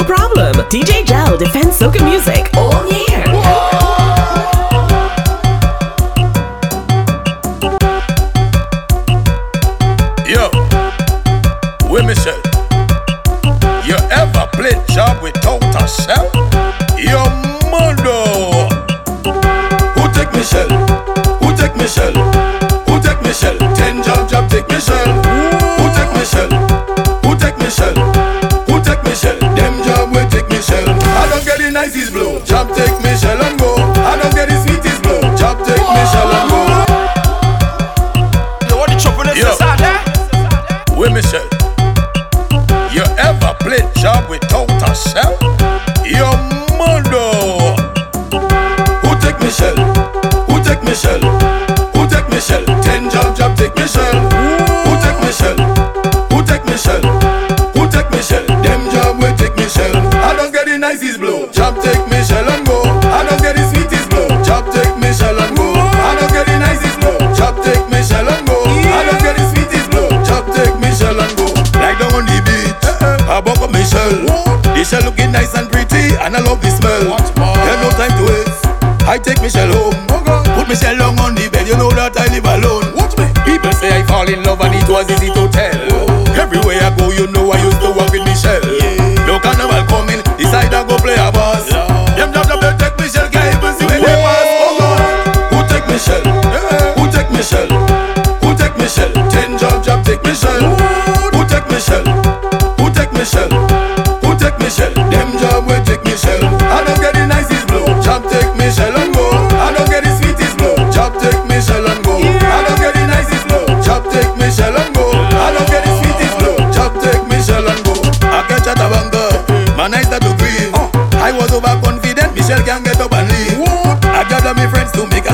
no problem. DJ Gel defends soca music nice and pretty, and I love the smell. There's no time to waste. I take Michelle home. Oh Put Michelle long on the bed, you know that I live alone. Watch me. People say I fall in love, and it was easy to tell.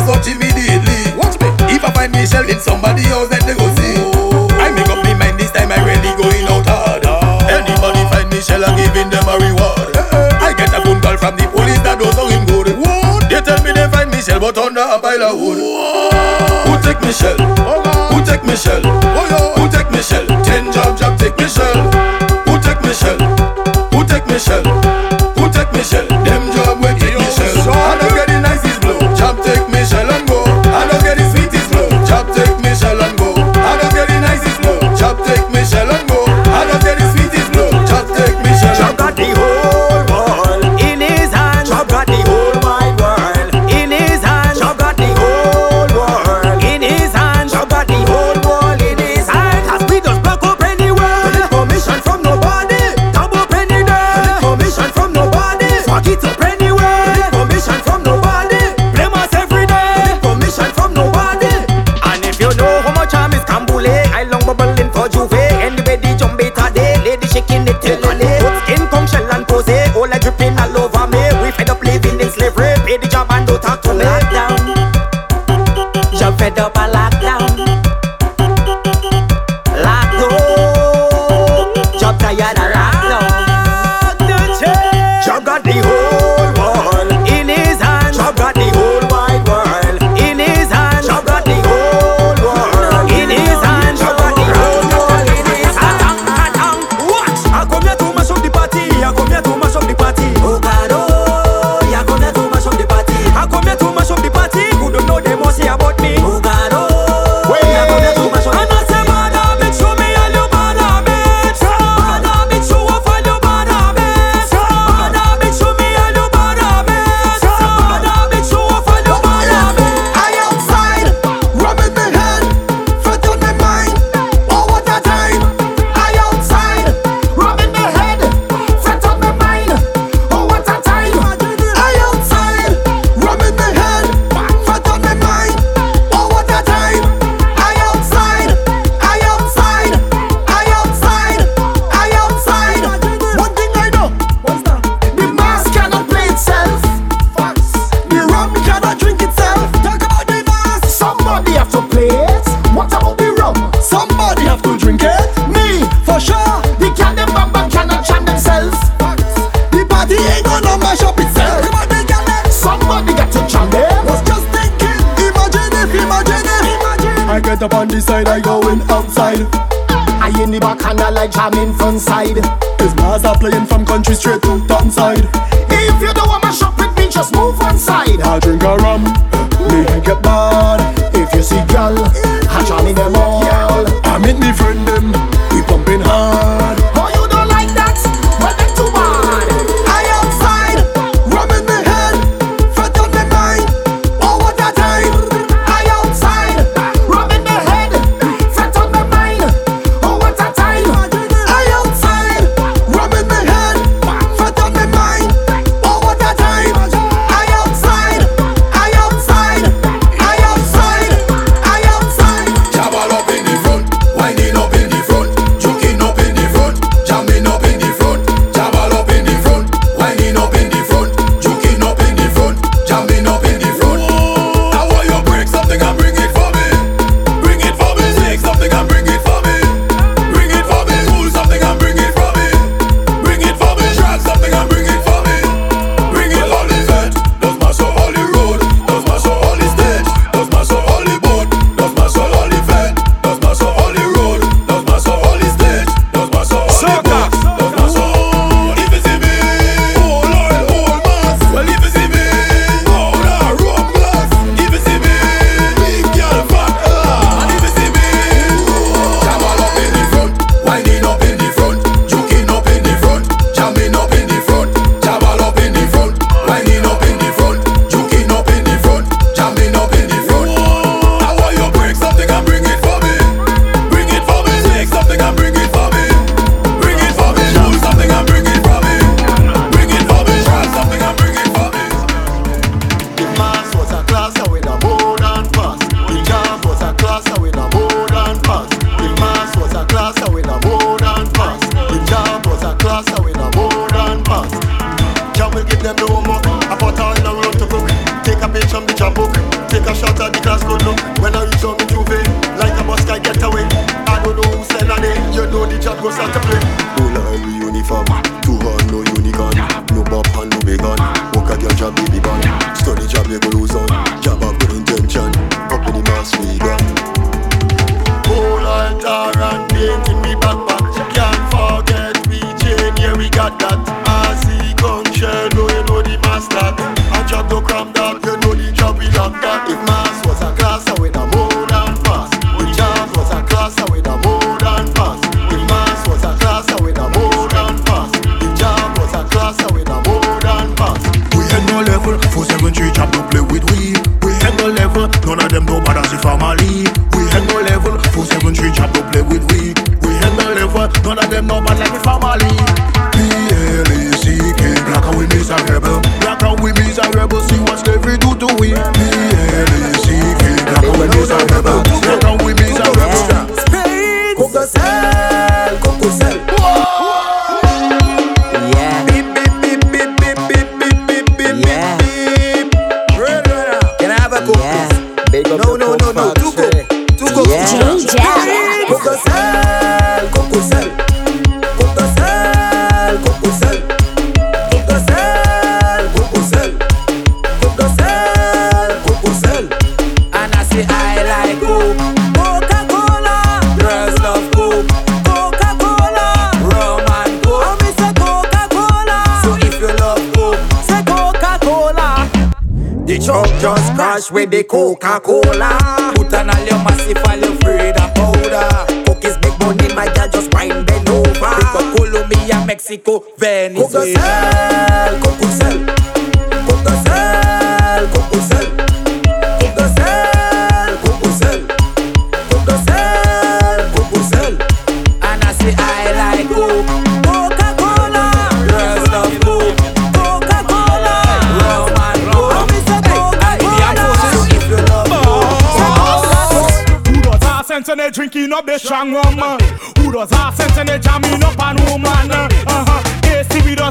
such immediately. Watch me. If I find Michelle in somebody else, then they go see. I make up my mind this time, I really going out hard. Oh. Anybody find Michelle, I'm giving them a reward. I get a phone call from the police that don't know him good. What? They tell me they find Michelle, but under a pile of wood. What? Who take Michelle? Oh, Who take Michelle? Oh, yeah.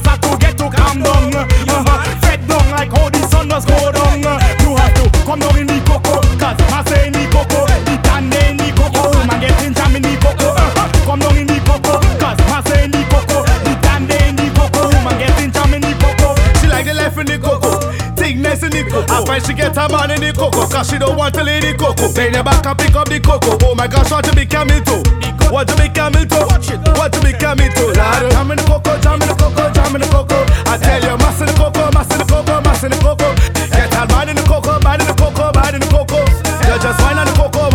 a to get to calm down. Uh-huh. Like how the sun go down. You have to come down in the coco, cause I say in the coco, the tan in the coco, man get in jam in the coco. Uh-huh. Come down in the I say in the coco, the tan in the coco, man get in jam in the coco. She like the life in the coco. Thickness in the coco. I find she get her man in the coco, cause she don't want to leave the coco. Then you back and pick up the coco. Oh my gosh, what you become into? What do me camel toe? What do me camel toe? Jam in the cocoa, jam in the cocoa, jam in the cocoa. I tell you, mass in the cocoa, mass in the cocoa, mass in the cocoa. Get all mine in the cocoa, mine in the cocoa, mine in the cocoa. You just wine in the cocoa.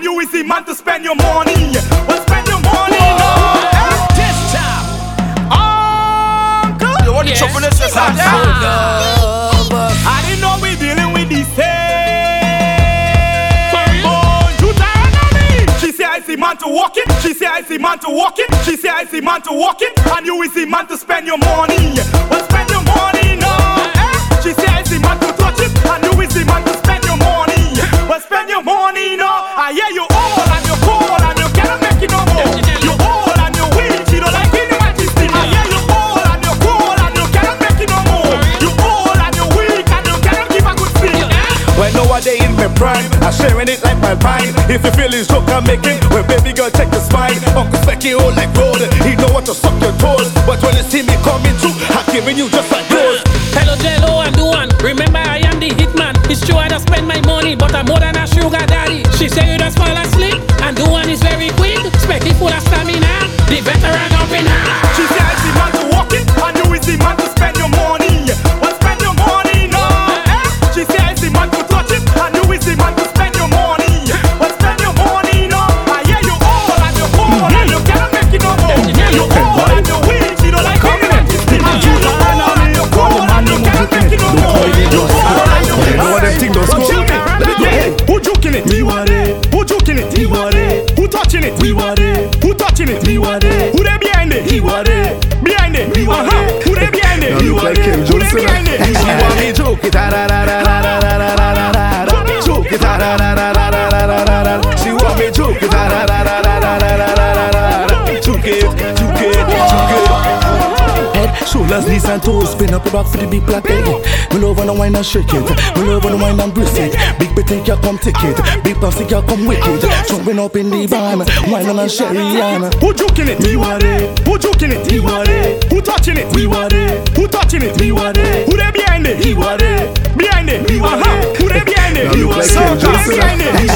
man, you is the man to spend your money. Well, spend your money now. This time, Uncle. You want yes. the trouble is just out I didn't know we dealing with the same. Oh, you down. She say I see man to walk it. She say I see man to walk it. She say I see man to walk it. And you is the man to spend your money. Well, spend your money now. Eh? She say I see man to touch it. And you is the man to now. I hear you all and you cold and you cannot make it no more. You old and you weak. She don't like any majesty. I hear you old and you cold and you cannot make it no more. You old and you weak and you cannot give a good speech. Eh? When nowadays in my prime, I'm sharing it like my pine. If you feel his joke, I'm making. When baby girl check the spine, Uncle Specky hold like gold. He know what to suck your toes, but when you see me coming through, I'm giving you just like those. Hello, Jello, I'm Duan. Remember, I am the hitman. It's true, I don't spend my money, but I'm more than a sugar daddy. She say you just fall asleep, and Duan is very quick. Specky full of stamina. The veteran up in her. She want me joke it. da da da da da da da da da da da. Joke it. She want me joke it. da da da da. It, joke it. Head, shoulders, knees and toes Spin up your back for the big black egg love when I wine and shake it Me love when I wine and brace it Big betty girl come take it Big pussy girl come wicked Jumping up in the van Wine and sherry on Who juking it? Me want it Who juking it? He want it Who touching it? We want it touching it? He was there. Who they behind it? He was there. Behind it. Uh. Who they behind it? He so behind it.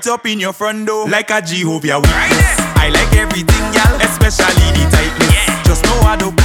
Right up in your front door like a Jehovah Witness. I like everything, girl, especially the tightness. Just know I don't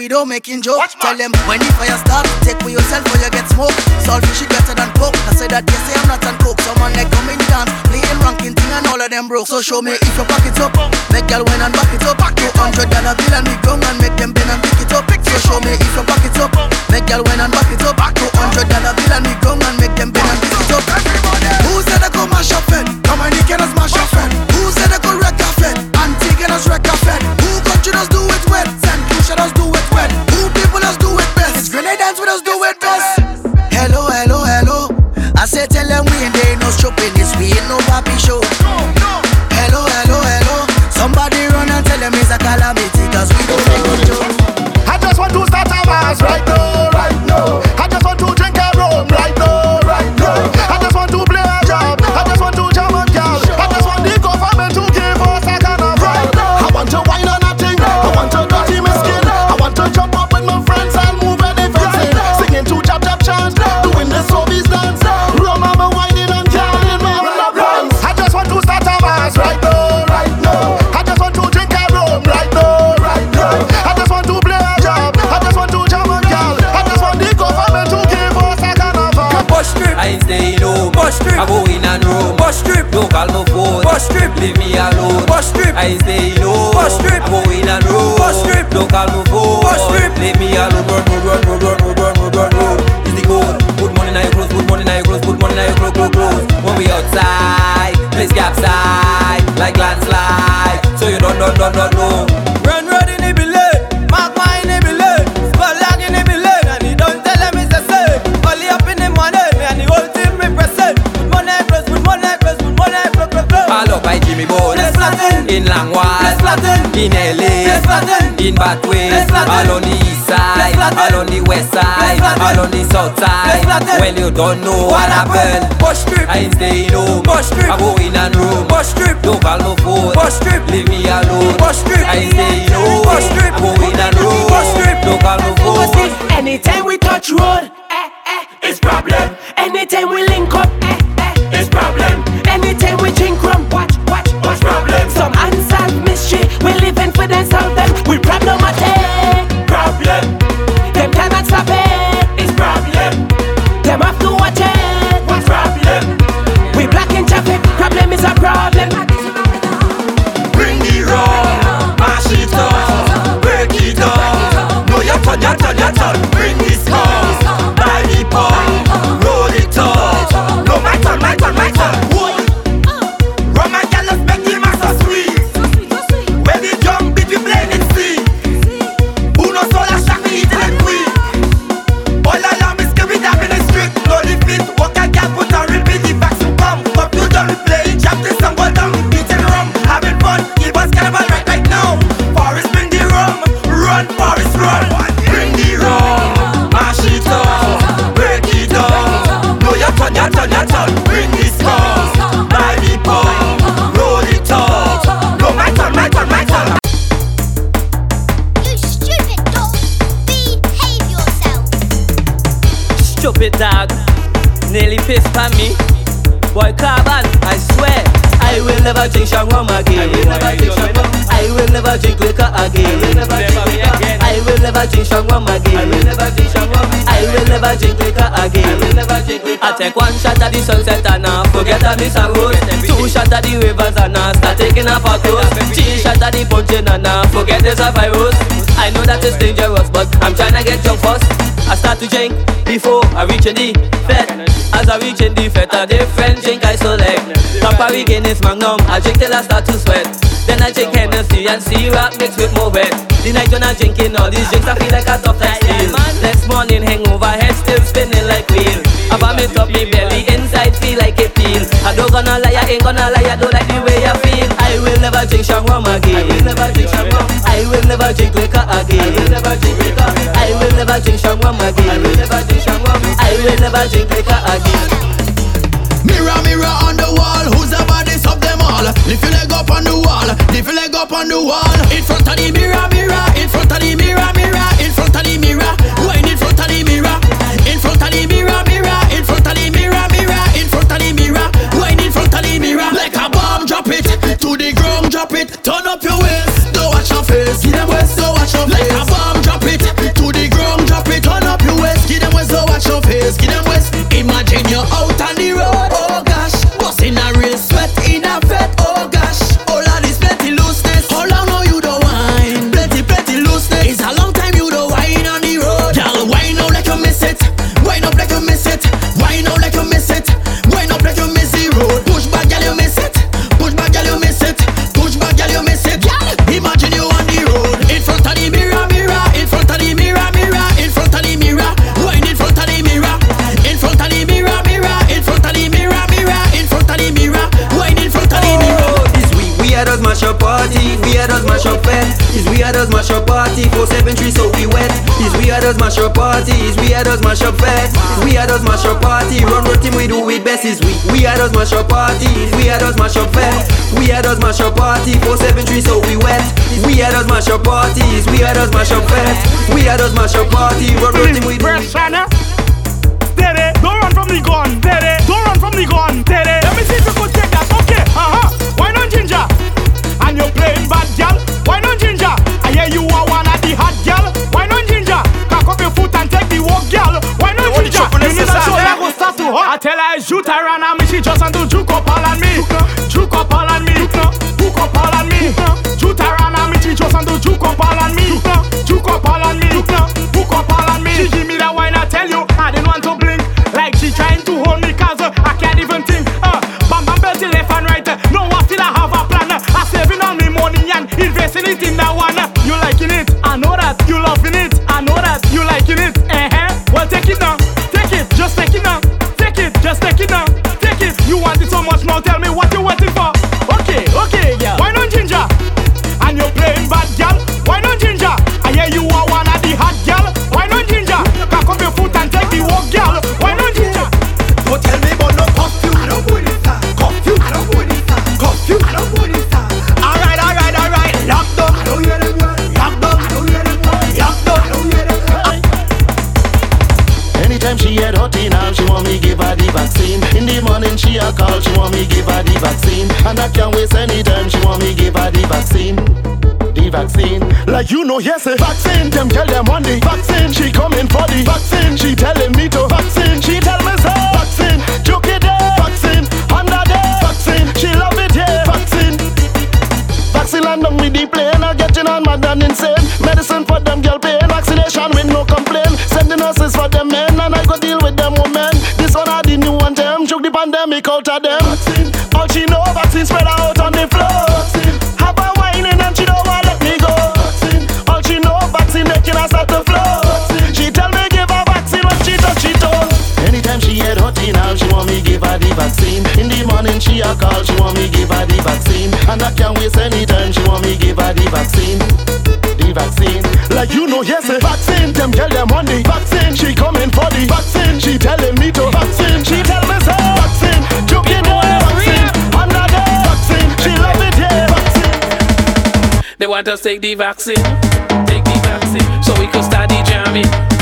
we don't make in joke. Tell them when the fire start, take for yourself or you get smoke. Solve shit better than poke. I said that yes, I'm not on coke. Someone like come in dance, playing ranking thing and all of them broke. So show me if your pockets up. Make girl win and back in Langwaz, in LA, in Batway, all on the east side, all on the west side, all on the south side. Well, you don't know what happened. Bush trip, I ain't staying home. Bush trip, I go in and room. Bush trip, don't call no phone. Bush trip, leave me alone. Bush trip, I ain't staying home. Bush trip, I go in and room. Bush trip, don't call no phone. Anytime we touch road, eh eh, it's problem. Anytime we link up. will never drink shangwam again. I will never drink shangwam again. I will never drink liquor again. I will never drink liquor. I take one shot at the sunset and I forget I miss a road. Two shot at the rivers and I start taking off a clothes. Three shot at the punching and I forget there's a virus. I know that it's dangerous, but I'm trying to get drunk first. I start to drink before I reach in the fed. As I reach in the fed, a different drink I select. Campari Guinness Magnum, I drink till I start to sweat. Then I drink Hennessy and see rap mixed with Moët. The night when I'm drinking all these drinks, I feel like a tough like steel. Next morning, hangover, head still spinning like wheel. I vomit up me belly, inside feel like it peel. I don't gonna lie, I ain't gonna lie, I don't like the way I feel. I will never drink strong rum again. I will never drink strong rum. I will never drink liquor again. I will never drink liquor. I will never drink strong rum again. I will never drink strong rum. I will never drink liquor again. Mirror, mirror on the wall, who's the Lift your leg up on the wall, lift your leg up on the wall. In front of the mirror, mirror, in front of the mirror, mirror, in front of the mirror. Wine in front of the mirror, in front of the mirror, mirror, in front of the mirror, mirror, in front of the mirror. Wine in front of the mirror, like a bomb, drop it to the ground, drop it. Turn up your waist, don't watch your face. See them waist, don't watch your face. Like a bomb. no yes. Eh. like you know, yes, eh. Vaccine, them girl, them money. vaccine. She coming for the vaccine. She telling me to vaccine. She tell me so. Vaccine, joking no vaccine. Another vaccine. She love it, yeah. Vaccine. They want us take the vaccine, take the vaccine, so we could start the jamming.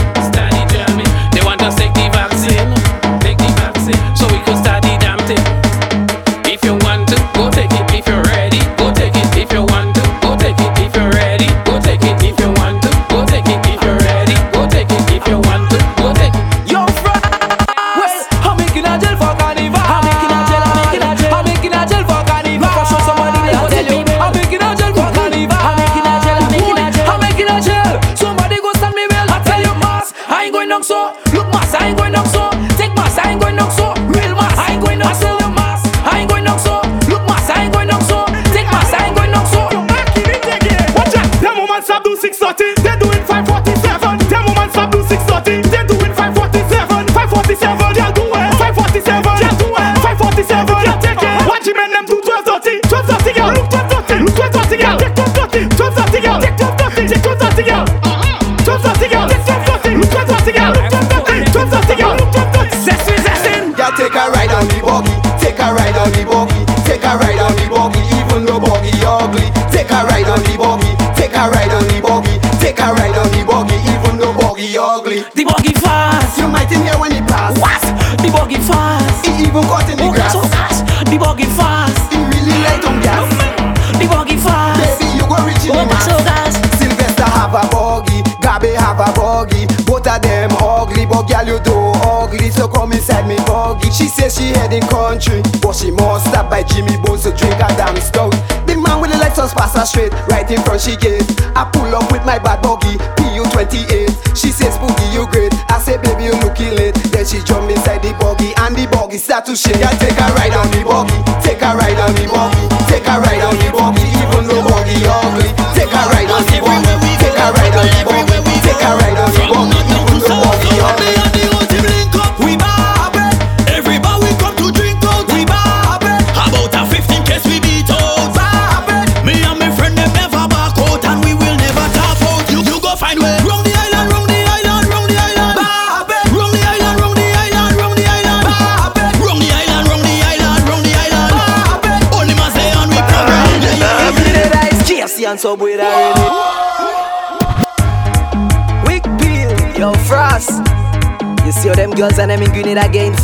Jimmy Bones to drink a damn stout. Big man with the lights on pass her straight, right in front she gate. I pull up with my bad buggy, PU28. She says Boogie you great. I say baby you looking late. Then she jump inside the buggy and the buggy start to shake. I take a ride on the buggy, take a ride on the buggy,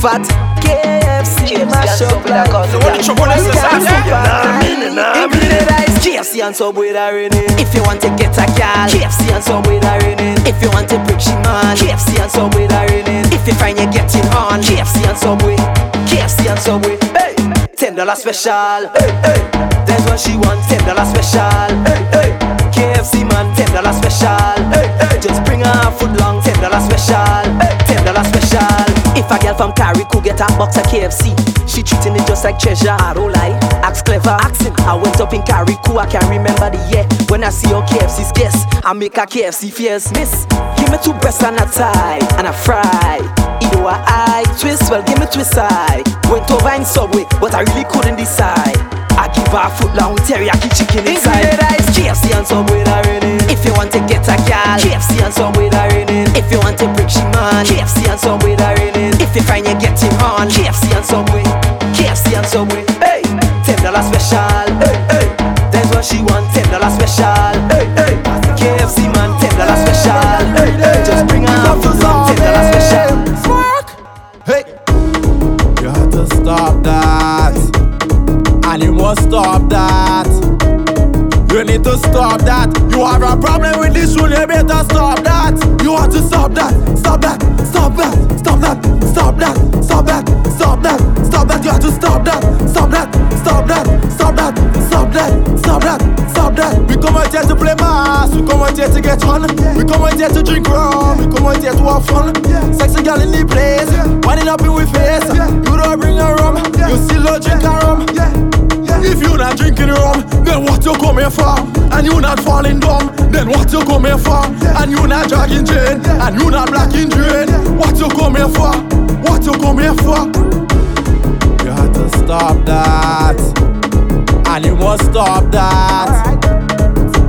fat? KFC, mash up like So what you wanna say, Sam? Every day that is KFC and Subway that really. If you want to get a gal, KFC and Subway that really. If you want to break she man, KFC and Subway that really. If you find you getting on, KFC and Subway, KFC and Subway. Hey, ten dollar special. Hey, hey. That's what she wants, ten dollar special. Box of KFC, she treating it just like treasure. I don't lie, ask clever, asking. I went up in Carico, I can't remember the year. When I see your KFC's guess, I make a KFC fierce. Miss, give me two breasts and a tie and a fry. Either eye twist, well give me twist eye. Went over in Subway, but I really couldn't decide. I give her a foot long with teriyaki chicken inside. It's KFC and Subway that raining. If you want to get a gal, KFC and Subway that raining. If you want to break she man, KFC and Subway that raining. If you find you getting on, KFC and Subway, KFC and Subway. Hey, ten dollar special. Hey, hey, that's what she want. Ten dollar special. Hey, hey, KFC man, need to stop that. You have a problem with this rule, you better stop that. You have to stop that, stop that, stop that, stop that, stop that, stop that, stop that, stop that. You have to stop that, stop that, stop that, stop that, stop that, stop that, stop that. We come out here to play mass, we come out here to get fun. We come out here to drink rum, we come out here to have fun. Sexy girl in the place, winding up in we face. You don't bring a rum, you still don't drink a rum. If you not drinking rum, then what you come here for? And you not falling dumb, then what you come here for? And you not dragging chain, and you not blacking drain. What you come here for? What you come here for? You have to stop that, and you must stop that.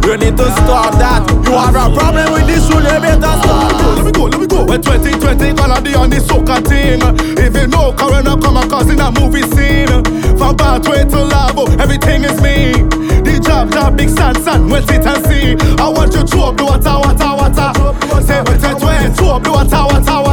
You need to stop that. You have a problem with this rule, you better stop. Let me go, let me go. When 2020 gonna be on the soccer team. If you know Corona come across in a movie scene. From Bathway to Labo, everything is me. The job, job, big stand, stand, we'll sit and see. I want you to up the water, water, water. Say when 2020, to up the water, water, water.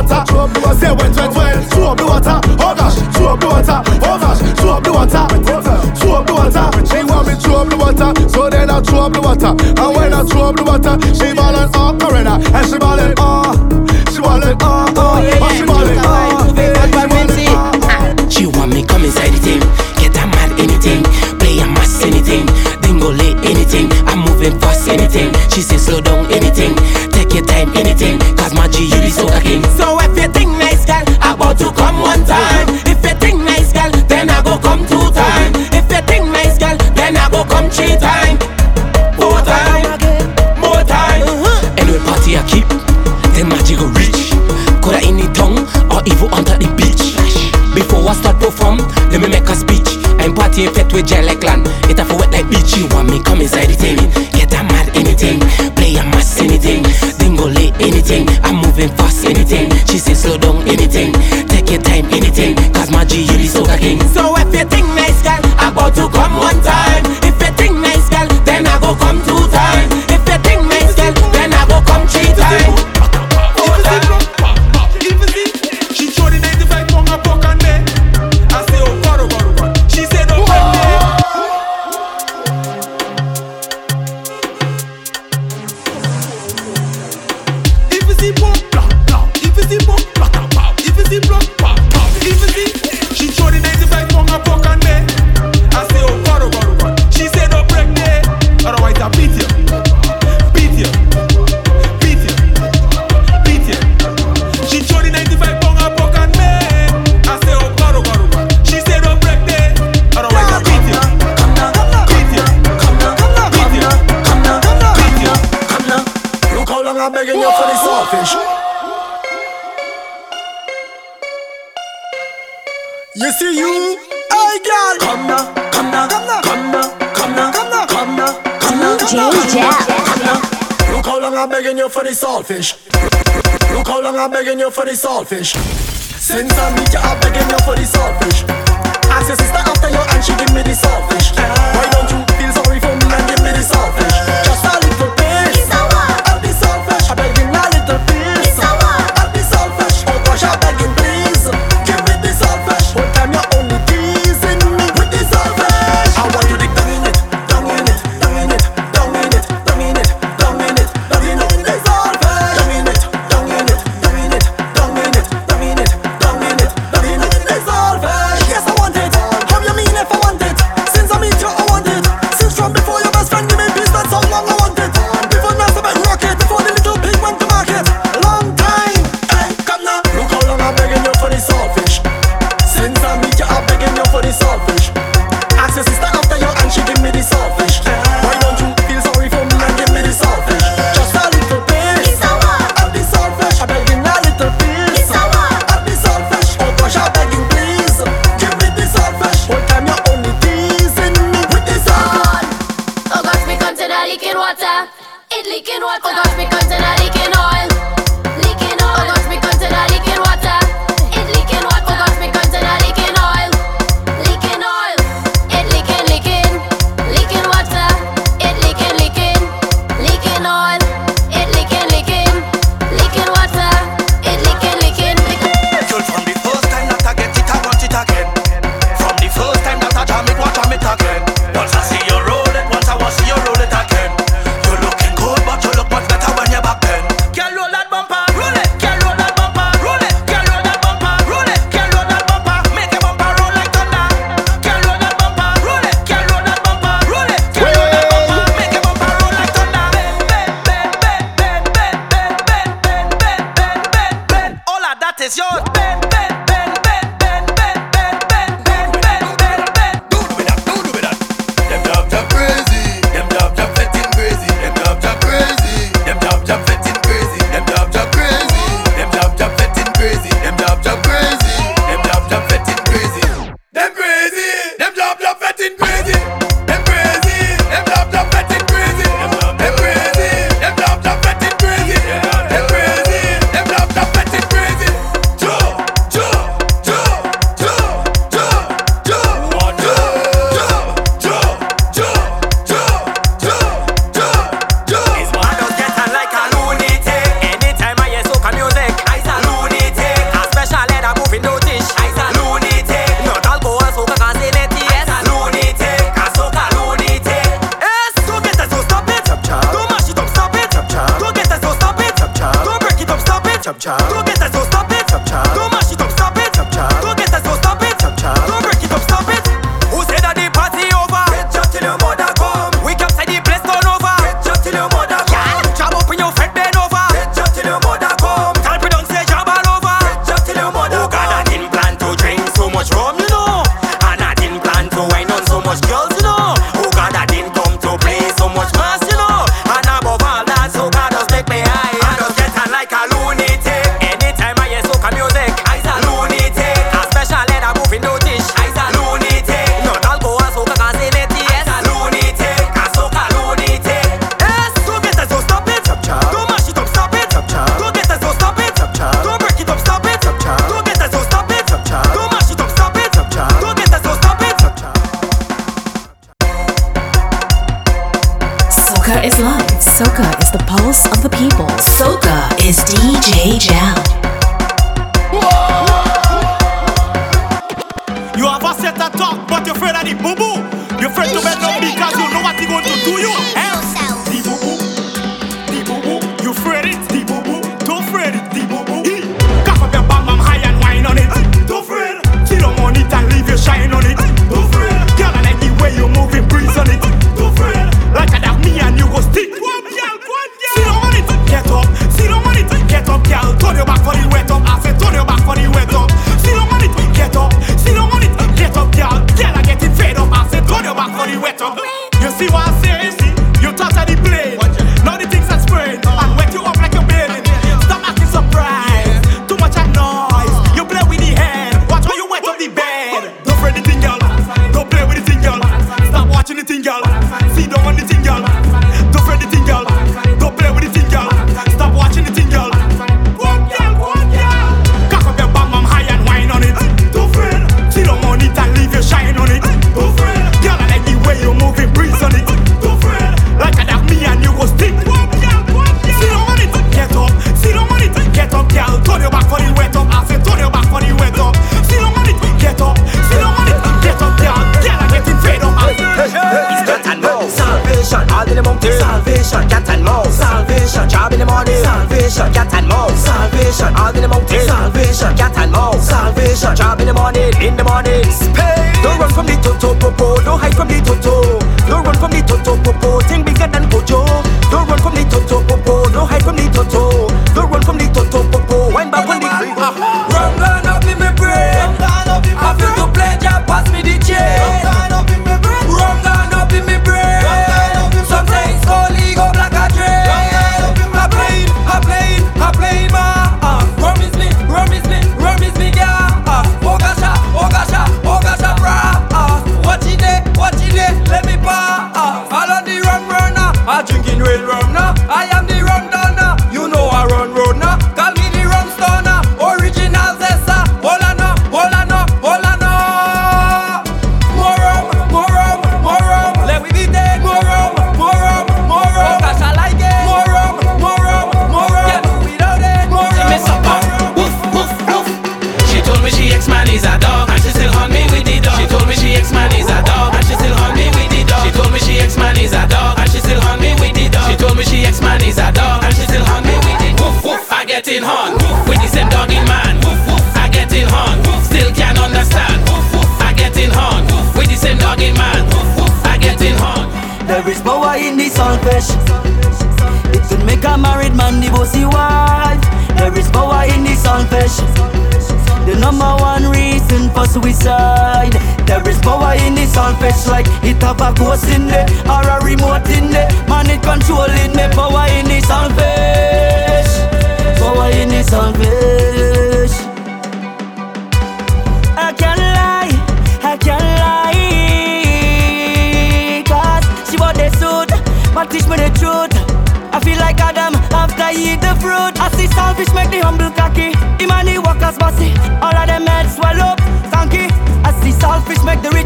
So then I throw up the water. And when I throw up the water, she ballin' Corona, and she ballin' oh, oh, she ballin' oh, oh, oh, she ballin' oh. She want me come inside the thing, get a mad anything, play a mass anything, dingo lay anything, I'm moving fast anything. She say slow down anything, take your time anything, cause my G you the soca king. So party infect with gel like land. It a for wet like beach, you want me come inside the thing. Get a mad anything, play a mass anything, dingo late anything. I'm moving fast anything, she say slow down anything, take your time anything. Cause my G, you the soca king. So if you think me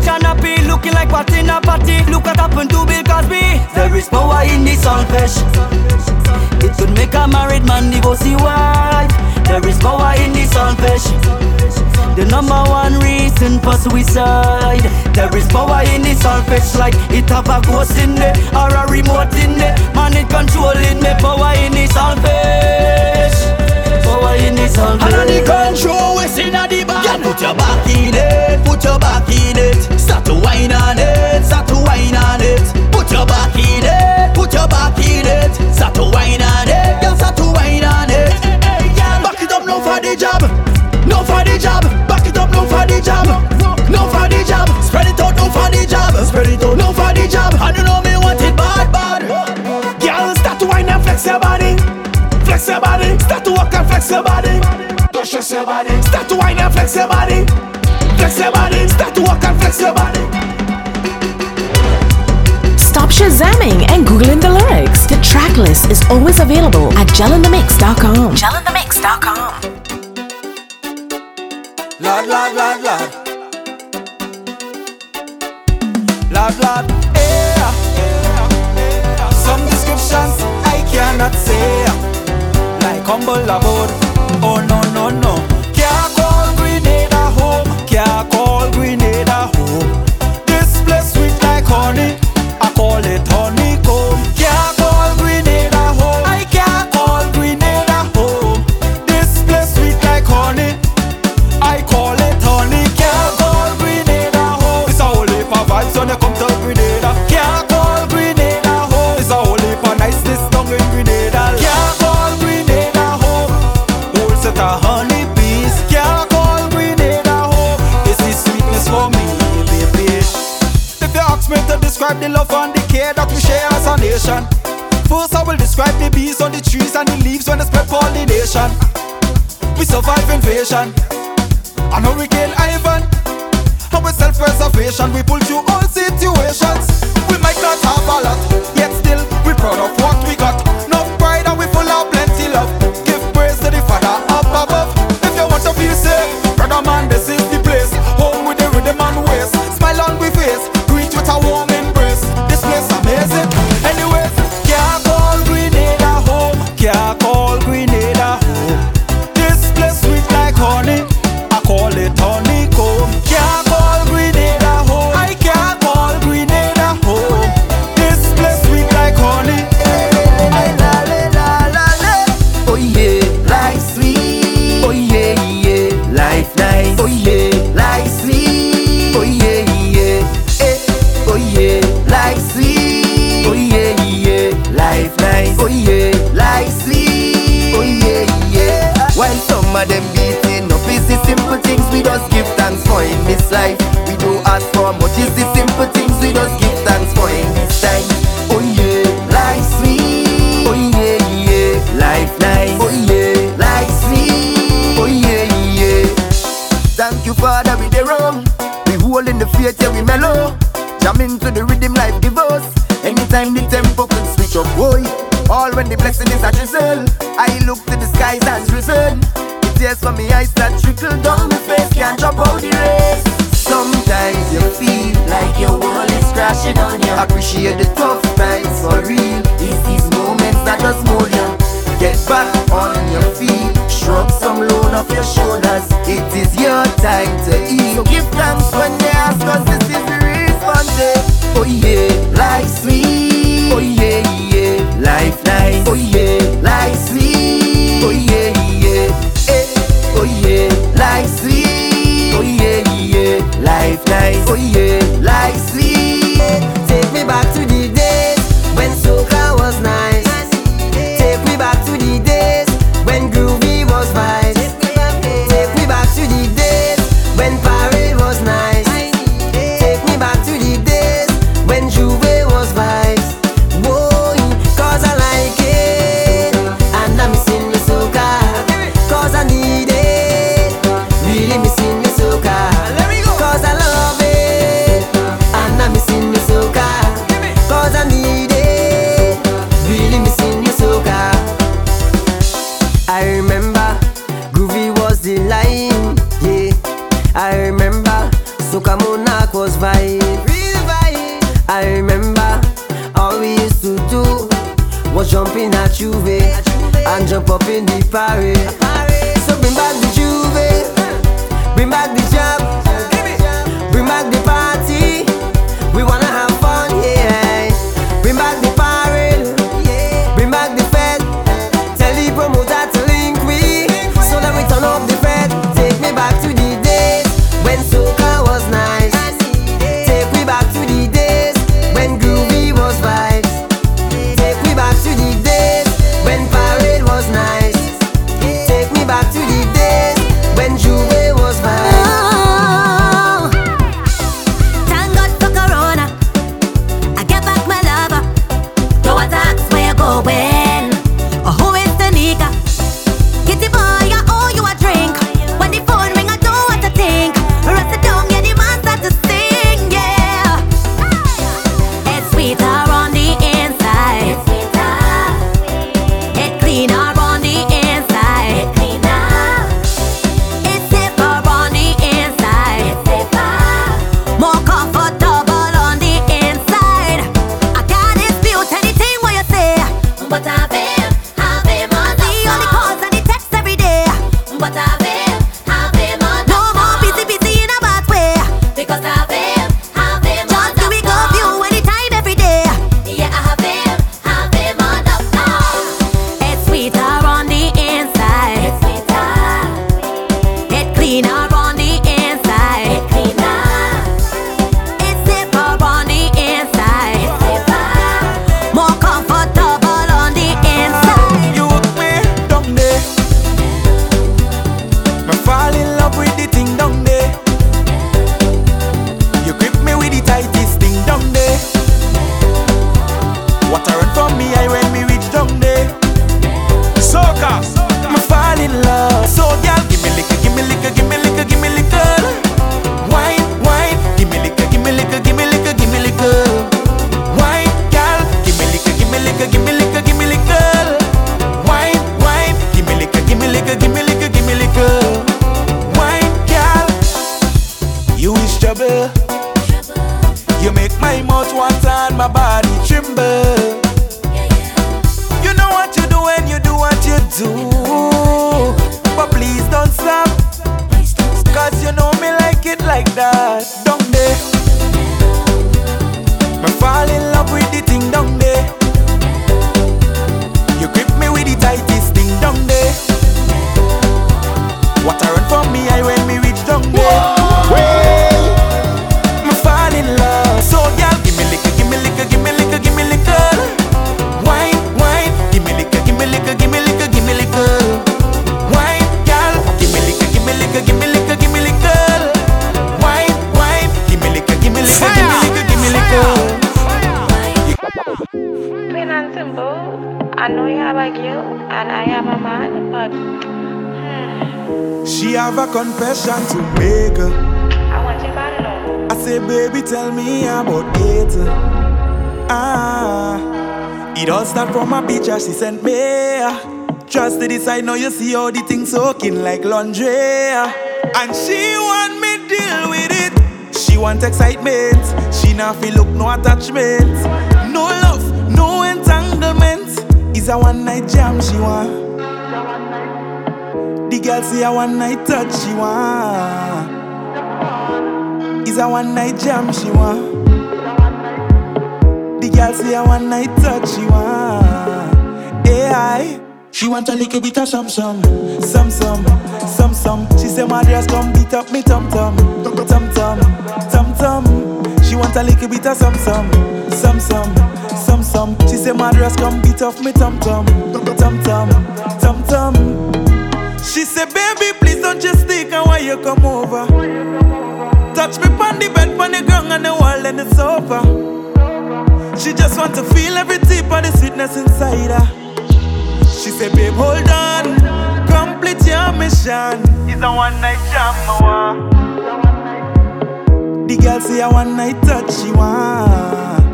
tryna be looking like what in a party. Look what happened to Bill Cosby. There is power in the selfish It could make a married man divorce his wife. There is power in the selfish The number one reason for suicide. There is power in the selfish like it have a ghost in there or a remote in there. Man, it controlling me. Power in the selfish power in this whole And on the control, we see the band. Yeah, Put your back in it, put your back in it. Start to whine on it, start to whine on it. Put your back in it, put your back in it. Start to whine on it, girl, start to whine on it. Hey, hey, hey, Back it up no for the job, no for the job. Back it up no for the job, no for the job. Spread it out no for the job, spread it out. No for the job. I don't know me want it bad, bad. Girl, start to whine and flex your body flex your body. Start to walk and flex your body. Don't stress your body. Start to whine and flex your body. Flex your body. Start to walk and flex your body. Stop shazamming and googling the lyrics. The track list is always available at gelinthemix.com. Gelinthemix.com. Lord, Lord, Lord, Lord. Lord, Lord. Some descriptions I cannot say. Come aboard. Oh no love and the care that we share as a nation. First, I will describe the bees on the trees and the leaves when they spread pollination. We survive invasion and Hurricane Ivan. And with self preservation, we pull through all situations. We might not have a lot, yet still we're proud of what we got. No yeah, like sweet. From she sent me. Just to decide now you see how the thing soaking like laundry. And she want me deal with it. She want excitement. She not feel look no attachment. No love, no entanglement. It's a one night jam she want. The girl say a one night touch she want. It's a one night jam she want. The girl say a one night touch she want. AI. She want a little bit of some some, some some, some some. She say my dress come beat up me tum tum, tum tum, tum tum. She want a little bit of some some, some some, some some. She say my dress come beat off me tum tum, tum tum, tum tum. She say baby please don't just stick and why you come over. Touch me on the bed, on the ground, and the wall and the sofa. She just want to feel every tip of the sweetness inside her. Said, babe, hold on, complete your mission. It's a one night jam, I want. Uh. The girl say a one night touch, she want.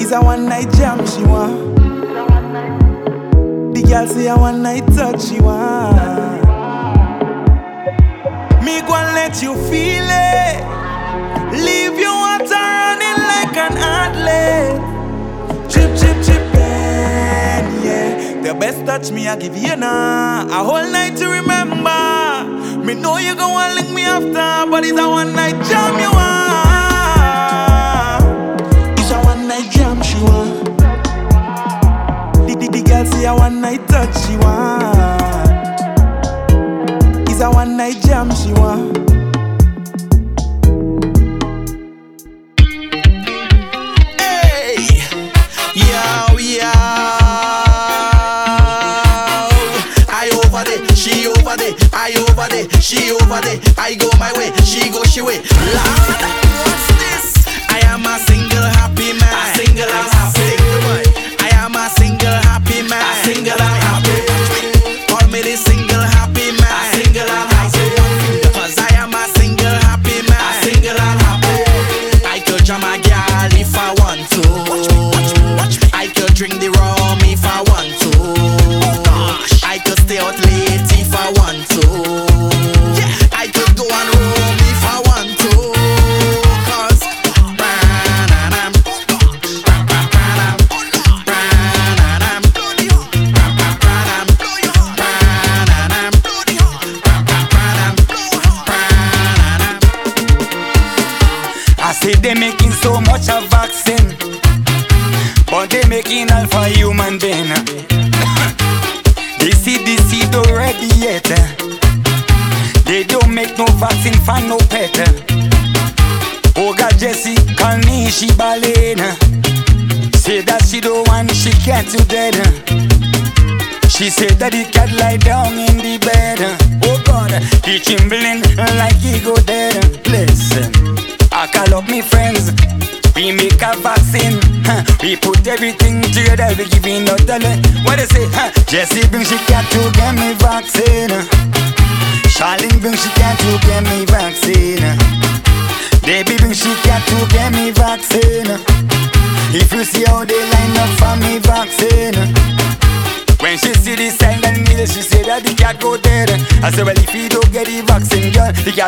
It's a one night jam, she want. The girl say a one night touch, she want. Me gon' let you feel it. Leave your water running like an outlet. Chip, chip, chip, and The best touch me, I give you now. A whole night to remember. Me know you gon' want link me after, but it's a one night jam you want. It's a one night jam she want. The, the, the girl say a one night touch she want. It's a one night jam she want.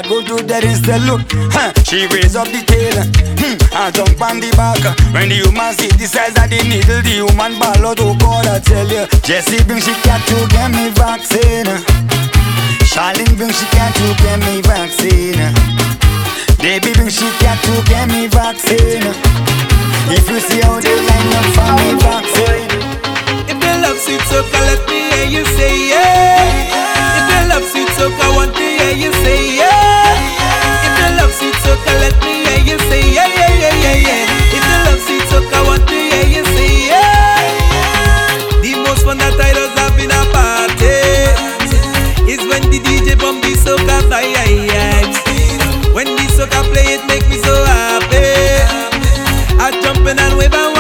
Girl, go to dead instead. Look, huh, she raise up the tail, hmm, and jump on the back. When the human see the size of the needle, the human ball out. Oh God, I tell you, Jessie bring she cat to get me vaccine. Charlene bring she cat to get me vaccine. Baby bring she cat to get me vaccine. If you see how they line up for me vaccine. If you love sweet soca, let me hear you say yeah. If you love sweet soca, want to hear you say yeah. If you love sweet soca, let me hear you say yeah, yeah, yeah, yeah, yeah. If you love sweet soca, want to hear you say yeah. The most fun that I does have in a party is when the DJ bump the soca vibes. When the soca play, it make me so happy. I jumping and wave and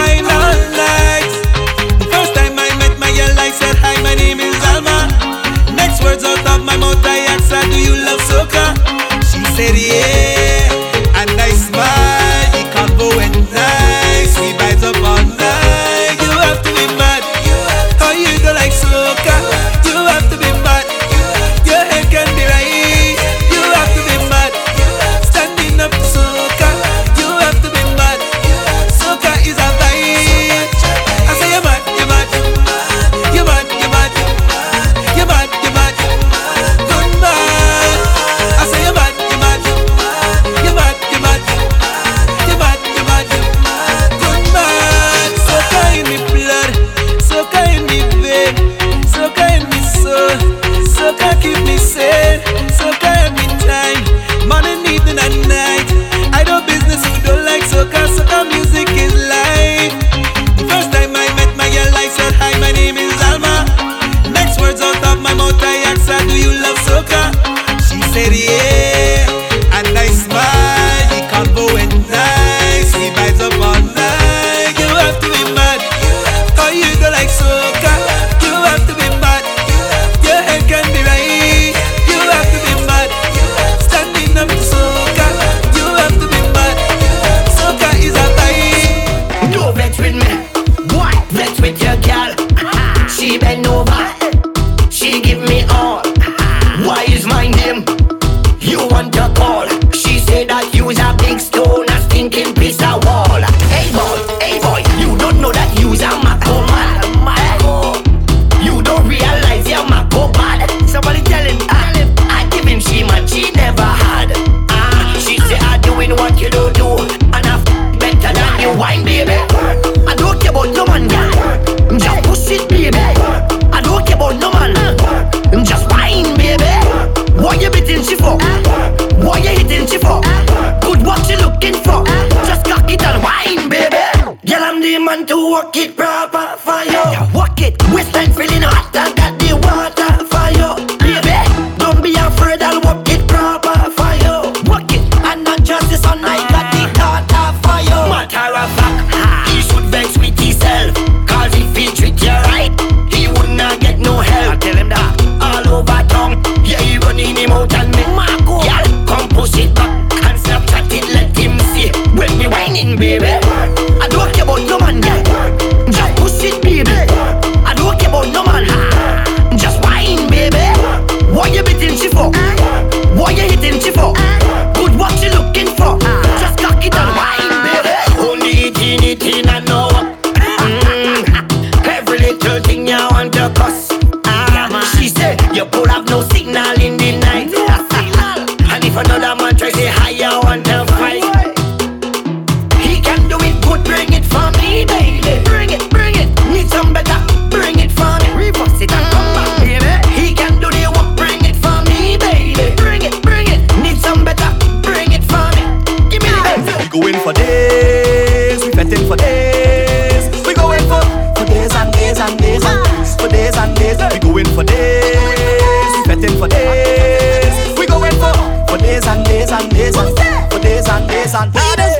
Yeah. going for days, fetting for days. We going for for days and days and days and for days and days and days.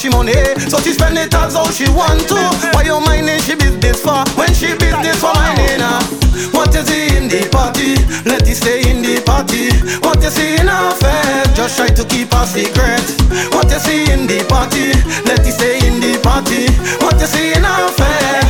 she money. So she spend it as how she want to. Why you mining she business for? When she business for minding eh, her What you see in the party? Let it stay in the party. What you see in her face? Just try to keep her secret. What you see in the party? Let it stay in the party. What you see in her face?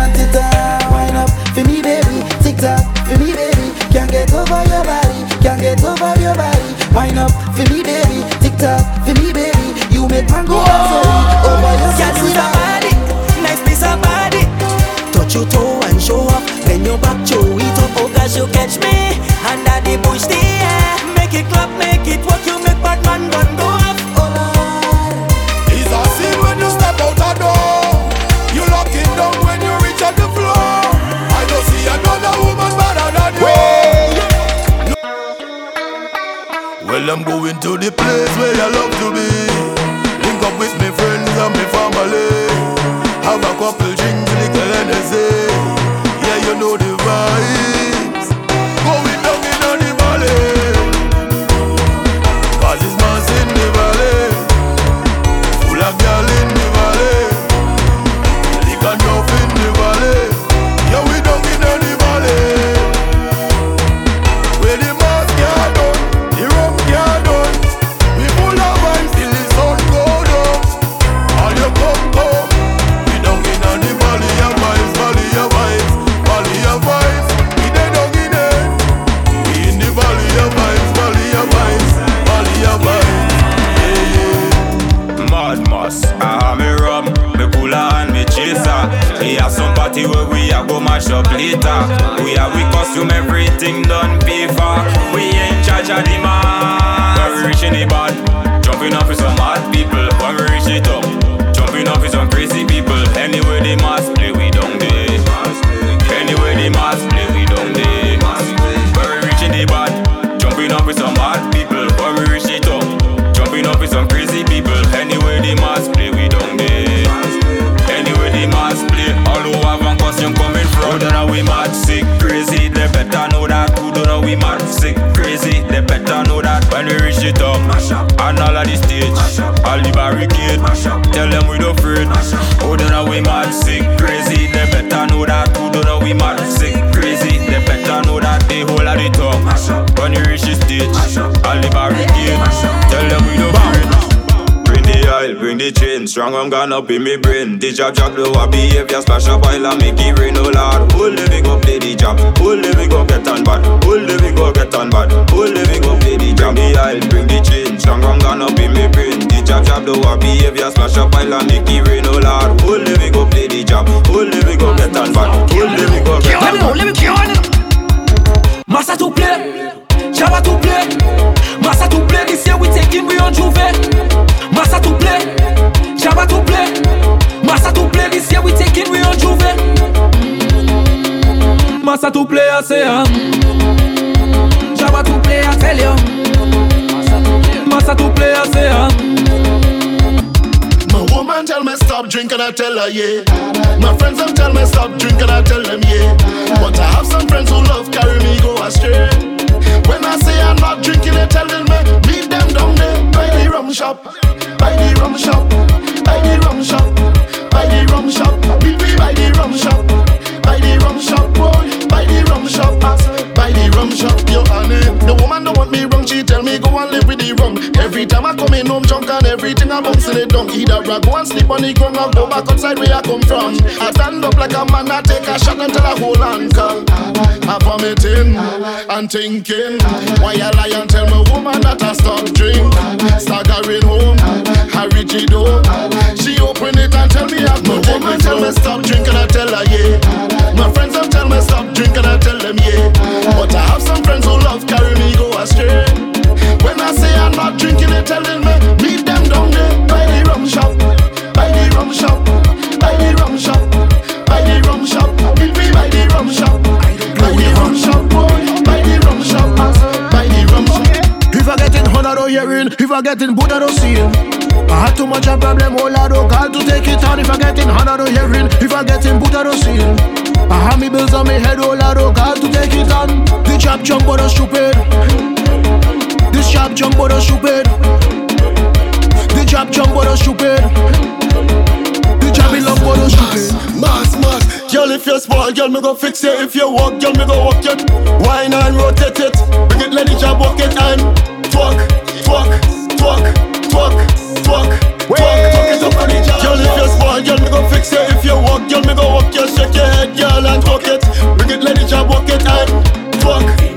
out your toe and show off. Bend your back, show it up. Oh gosh, you catch me under the bush, the air. Make it clap, make it work. You make bad man gun go up. Oh, it's a sin when you step out the door. You lock it down when you reach on the floor. I don't see another woman better than you. Well, I'm going to the place where I love to be. Link up with me friends and my family. Have a couple drinks liquor and a Yeah, you know the vibe. Strong up in me brain. The job job low a behavior Splash up oil and make it rain Oh lord, who living go play the job Who living go get on bad. Who living go get on bad. Who living go play the job Bring the oil, bring the chain Strong I'm up in me brain. The job job low a behavior Splash up oil and make it rain Oh lord, drinking, I tell her yeah. My friends them tell me stop drinking, I tell them yeah. But I have some friends who love carry me go astray. When I say I'm not drinking, they telling me meet them down there by the rum shop, by the rum shop, by the rum shop, by the rum shop, me by the rum shop, by the rum shop, boy, by the rum shop, by the rum shop, yo honey. The woman and the rum. Every time I come in home drunk and everything I bouncing it down. Either I go and sleep on the ground or go back outside where I come from. I stand up like a man, I take a shot until I hold on. Cause I vomiting and thinking. Why I lie and tell my woman that I stop drink? Staggering home, I reach it. She open it and tell me I've no woman tell me stop drinking, I tell her yeah. My friends them tell me stop drinking, I tell them yeah. But I have some friends who love carry me go astray. When I say I'm not drinking, they telling me meet them down there by the rum shop, by the rum shop, by the rum shop, by the rum shop. Meet me by the rum shop, by the rum shop, boy, by the rum shop, by the rum shop. If I get in hundred or hearing, oh, if I get in Buddha don't. I had too much a problem, oh lord, oh God, to take it on. If I get in hundred or hearing, oh, if I get in Buddha don't see him. I have me bills on my head, oh lord, oh God, to take it on. The chap jump, but stupid. Chap jump, but stupid. The chap jump, but stupid. The chap in love, but stupid. Mass, mass, girl, if you're small, girl, me go fix it. If you walk, girl, me go walk it. Wine and rotate it. Bring it, let the job walk it and twerk, twerk, twerk, twerk, twerk, twerk, twerk job. Girl, if you're small, girl, me go fix it. If you walk, girl, me go walk it. Shake your head, girl, and twerk it. Bring it, let the job walk it and twerk,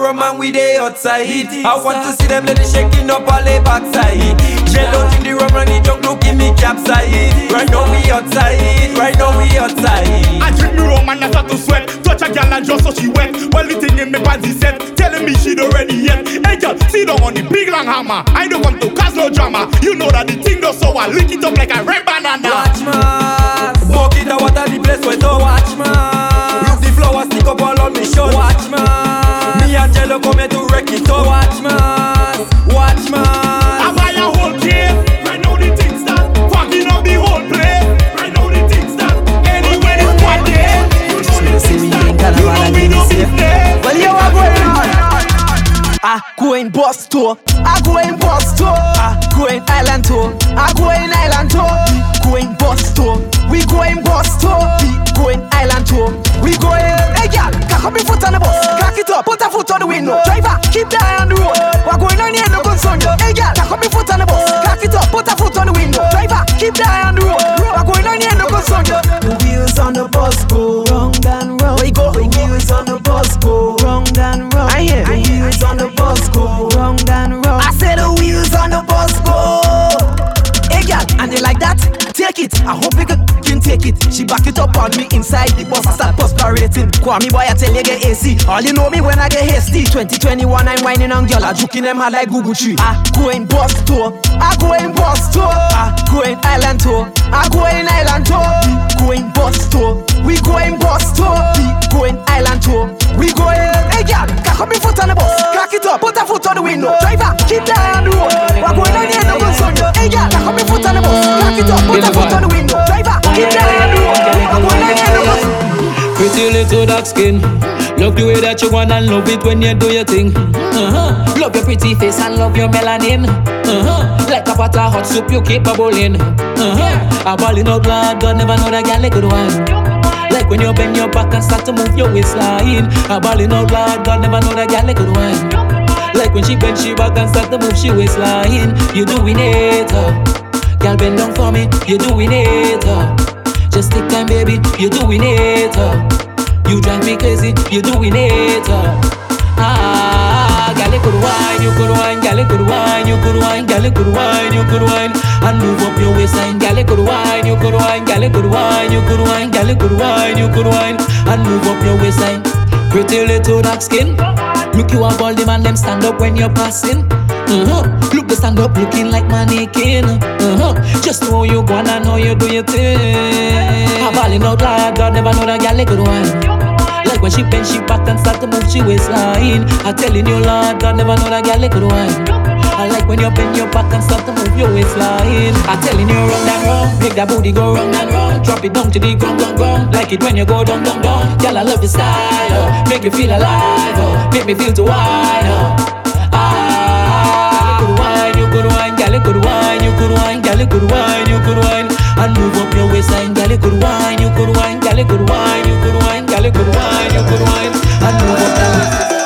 Big buckle of rum and we dey outside. I want to see them it shaking up all the backside. Out in the rum and the junk look in me capside. Right now we outside, right now we outside. I drink me rum and I start to sweat. Touch a gal and just so she wet. Well the thing in me panty set. Telling me she don't ready yet. Hey girl, sit down on the big long hammer. I don't come to cause no drama. You know that the thing does so I lick it up like a red banana. Watch man Smoke it and water the place where to watch man Look the flowers stick up all on me shirt Watch man Me and Jello come here to wreck it up Watch man Watch man I buy a whole case Right now the things that Fucking up the whole place Right now the things that Anywhere the squad there You know the things that You know we do business Well, you are going on. I go in bus tour. I go in bus tour. I go in island tour. I go in island tour. Put a foot on the window. Driver, keep the eye on the road. We're going on here, no concern. Hey, girl, cock up your foot on the bus. Crack it up. Put a foot on the window. Driver, keep the eye on the road. We're going on here, no concern. We the bus go and like that? Take it. I hope you can take it. She back it up on me inside the bus. I start perspirating. Kwame boy, I tell you get AC. All you know me when I get hasty. 2021, I'm whining on girl. I juking them hard like Google tree. I go in bus tour. I go in bus tour. I go in island tour. I go in island tour. We go in bus tour. We go in bus tour. We go in island tour. We go in. Hey girl, cock up your foot on the bus. Crack it up. Put a foot on the window. Driver, keep the eye on the road. We're going on here, no good son. Hey girl, cock up your foot on the bus. Crack it up. Put a foot on the window. Driver, keep the eye on the road. We're going on here, no good son. Pretty little dark skin. Love the way that you want and love it when you do your thing. Uh-huh. Love your pretty face and love your melanin. Uh-huh. Like a pot of hot soup, you keep bubbling. Uh-huh. I'm balling out loud, God never know that girl like good wine. Like when you bend your back and start to move your waistline. I'm balling out loud, God never know that girl like good wine. Like when she bend she back and start to move she waistline. You doing it, uh. Girl bend down for me, you doing it, uh. Just take time, baby, you're doing it. Uh. You drive me crazy, you're doing it. Uh. Ah, gal, you could wine, you could wine, gal, you could wine, you could wine, gal, you could wine, you could wine, and move up your waistline, gal, you could wine, you could wine, gal, you could wine, you could wine, gal, you could wine, you could wine, and move up your waistline. Pretty little dark skin, look you a ball, the man them stand up when you're passing. Uh-huh. Look, they stand up looking like mannequin. Uh-huh. Just know you go and know you do your thing. I'm balling out loud, God never know that girl like good wine. When she bend, she back and start to move she waistline. I'm telling you, Lord, God never know that girl good wine. I like when you bend your back and start to move your waistline. I'm telling you, round and round, make that booty go round and round. Drop it down to the ground, ground, ground. Like it when you go down, down, down. Girl, I love your style, oh. make you feel alive, oh. make me feel to wine. Oh. Ah, you could wine, you could wine, girl, you could wine, you could wine, girl, you could wine, you could wine, and move up your waistline, girl, you could wine, you could wine, girl, you could wine, you could wine, you could wine, could wine, and move up your waistline.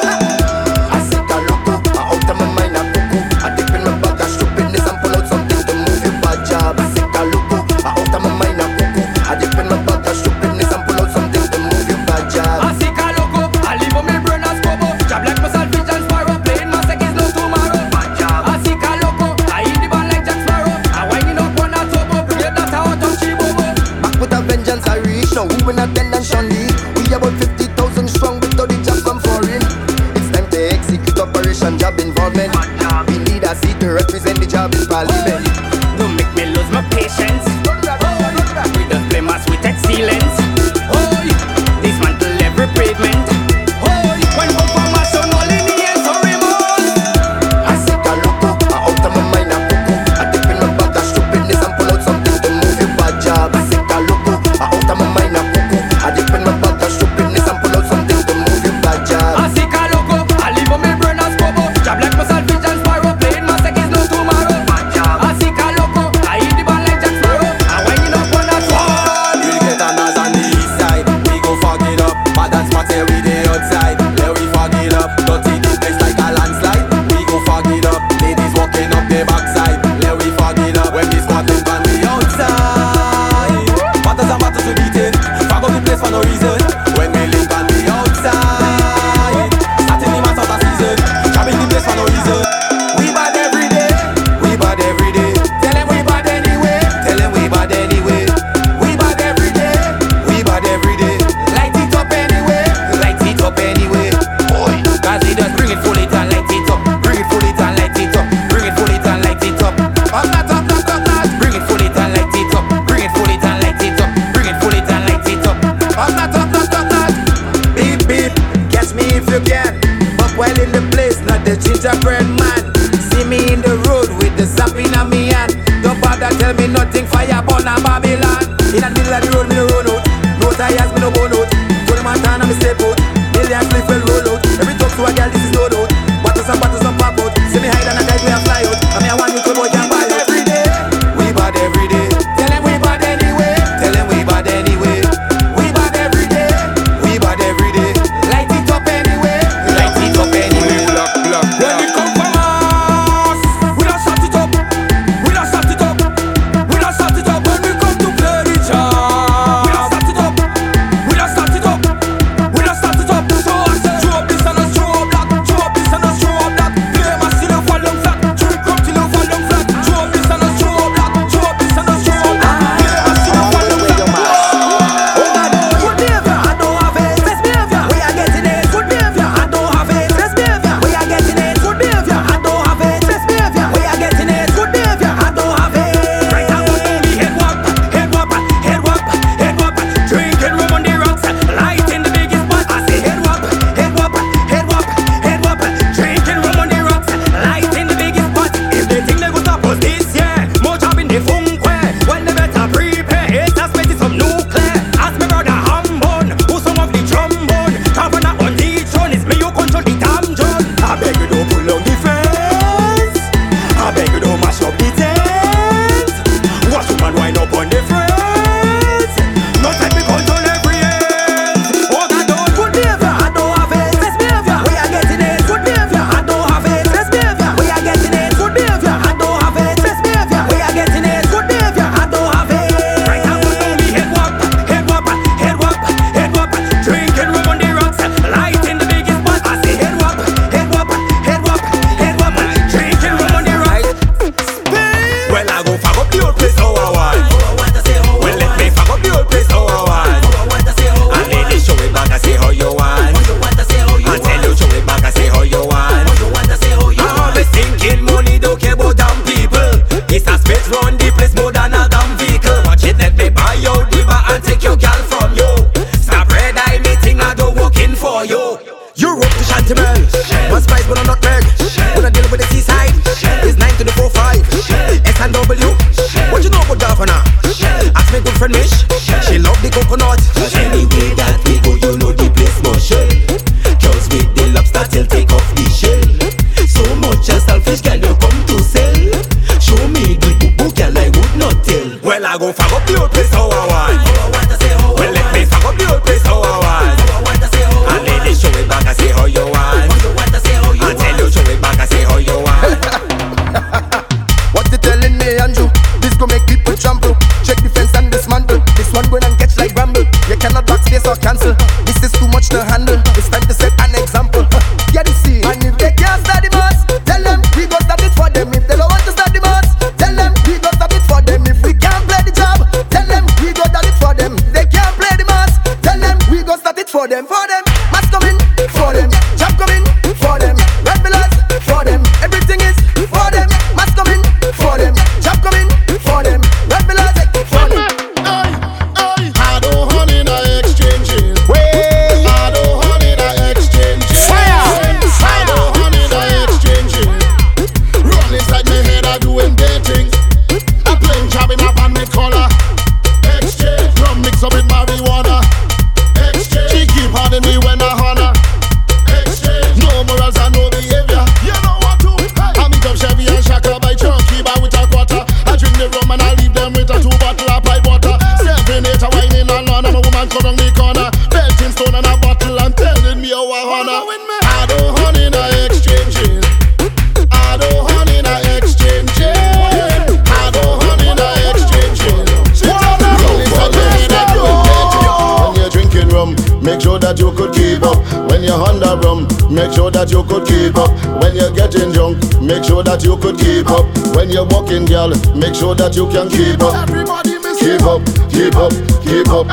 Up, keep up, keep up.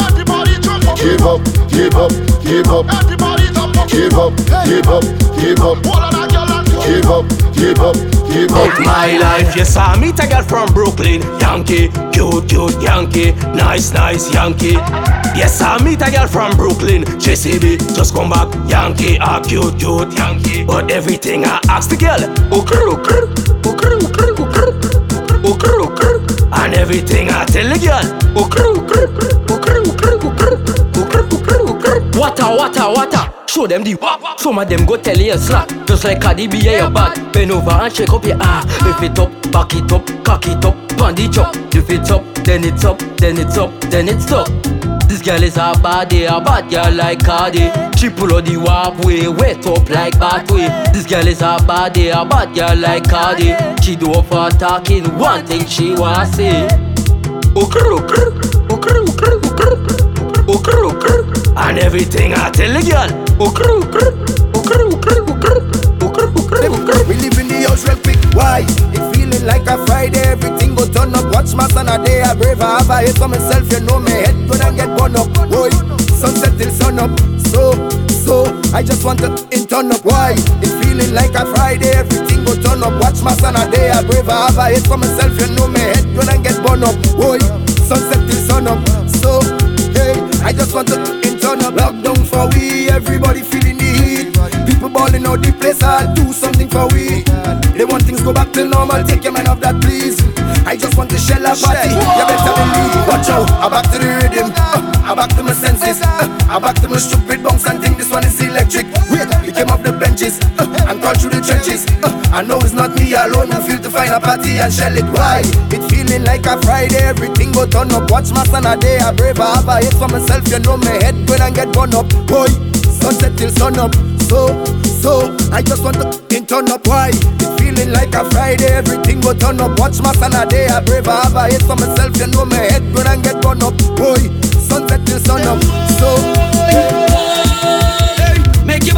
Keep up, keep up, keep up. Keep up, keep up, keep up. Keep up, keep up, keep up. Give up. My life, yes, I meet a girl from Brooklyn, Yankee, cute, cute Yankee, nice, nice Yankee. Yes, I meet a girl from Brooklyn, JCB, just come back, Yankee, a cute, cute Yankee. But everything I ask the girl, ukr, ukr, ukr, ukr, ukr, ukr, ukr, and everything I tell the girl. Ukru, ukru, ukru, ukru, ukru, ukru, ukru, ukru Wata, wata, wata Show them the wop Some of them go tell you slack Just like Cardi B, yeah, you're bad. Bend over and shake up your ass. If it up, back it up, cock it up, pound chop. up. If it's up, then it's up, then it's up, then it's up. This girl is a body, a bad girl like Cardi. She pull out the warp way, wet up like Batway. This girl is a body, a bad girl like Cardi. She do up for talking, one thing she wanna say. Ukr ukr ukr ukr ukr ukr ukr and everything I tell the girl. Ukr ukr ukr ukr ukr ukr ukr ukr. We live in the house real quick. Why? Feeling like a Friday. Everything go turn up. Watch my son a day. I brave. I have a hate for myself. You know me head gonna get burn up. Boy, sunset till sun up. So, so I just want to in turn up. Why? It feeling like a Friday. Everything go turn up. Watch my son a day. I brave. I have a hate for myself. You know me head gonna get burn up. Boy, sunset till sun up. So, hey, I just want to in turn up. Lockdown for we. Everybody feeling the heat. People balling out the place. I'll do something for we. They want things go back to normal. Take your mind off that, please. I just want to shell a party. You better believe. Watch out. I'm back to the rhythm. Uh, I'm back to my senses. Uh, I'm back to my stupid bounce and think this one is electric. Wait, we came off the benches uh, and crawled through the trenches. I know it's not me alone who feel to find a party and shell it. Why? It feeling like a Friday. Everything go turn up. Watch my son a day. I brave. I have a hate for myself. You know my head when I get burn up. Boy, sunset till sun up. So, so I just want to turn up. Why? It feeling like a Friday. Everything go turn up. Watch my son a day. I brave. I have a hate for myself. You know my head when I get burn up. Boy, sunset till sun up. So. Make your